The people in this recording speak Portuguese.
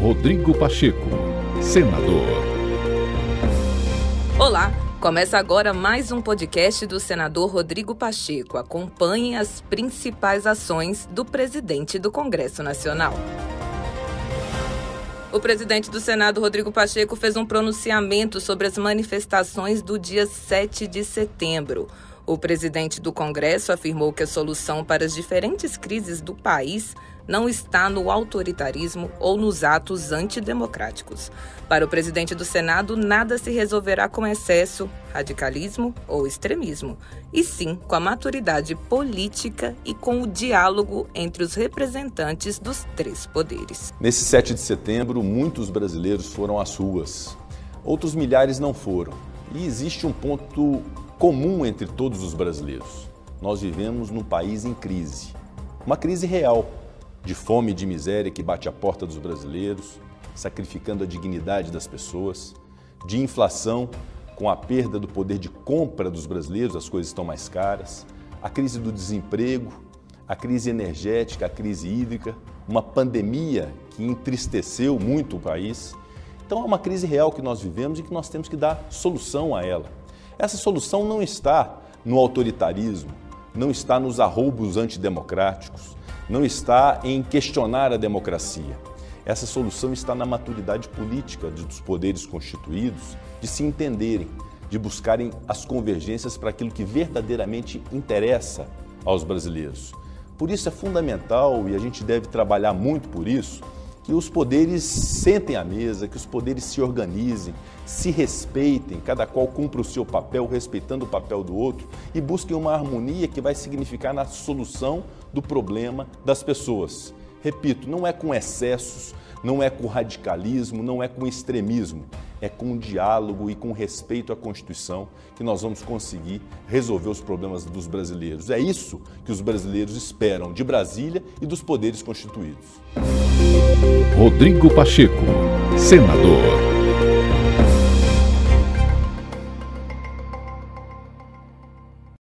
Rodrigo Pacheco, senador. Olá, começa agora mais um podcast do senador Rodrigo Pacheco. Acompanhe as principais ações do presidente do Congresso Nacional. O presidente do Senado, Rodrigo Pacheco, fez um pronunciamento sobre as manifestações do dia 7 de setembro. O presidente do Congresso afirmou que a solução para as diferentes crises do país não está no autoritarismo ou nos atos antidemocráticos. Para o presidente do Senado, nada se resolverá com excesso, radicalismo ou extremismo, e sim com a maturidade política e com o diálogo entre os representantes dos três poderes. Nesse 7 de setembro, muitos brasileiros foram às ruas. Outros milhares não foram. E existe um ponto comum entre todos os brasileiros. Nós vivemos num país em crise. Uma crise real, de fome e de miséria que bate a porta dos brasileiros, sacrificando a dignidade das pessoas, de inflação, com a perda do poder de compra dos brasileiros, as coisas estão mais caras, a crise do desemprego, a crise energética, a crise hídrica, uma pandemia que entristeceu muito o país. Então é uma crise real que nós vivemos e que nós temos que dar solução a ela. Essa solução não está no autoritarismo, não está nos arroubos antidemocráticos, não está em questionar a democracia. Essa solução está na maturidade política dos poderes constituídos de se entenderem, de buscarem as convergências para aquilo que verdadeiramente interessa aos brasileiros. Por isso é fundamental e a gente deve trabalhar muito por isso que os poderes sentem à mesa, que os poderes se organizem, se respeitem, cada qual cumpra o seu papel, respeitando o papel do outro e busquem uma harmonia que vai significar na solução do problema das pessoas. Repito, não é com excessos, não é com radicalismo, não é com extremismo, é com diálogo e com respeito à Constituição que nós vamos conseguir resolver os problemas dos brasileiros. É isso que os brasileiros esperam de Brasília e dos poderes constituídos. Rodrigo Pacheco, senador.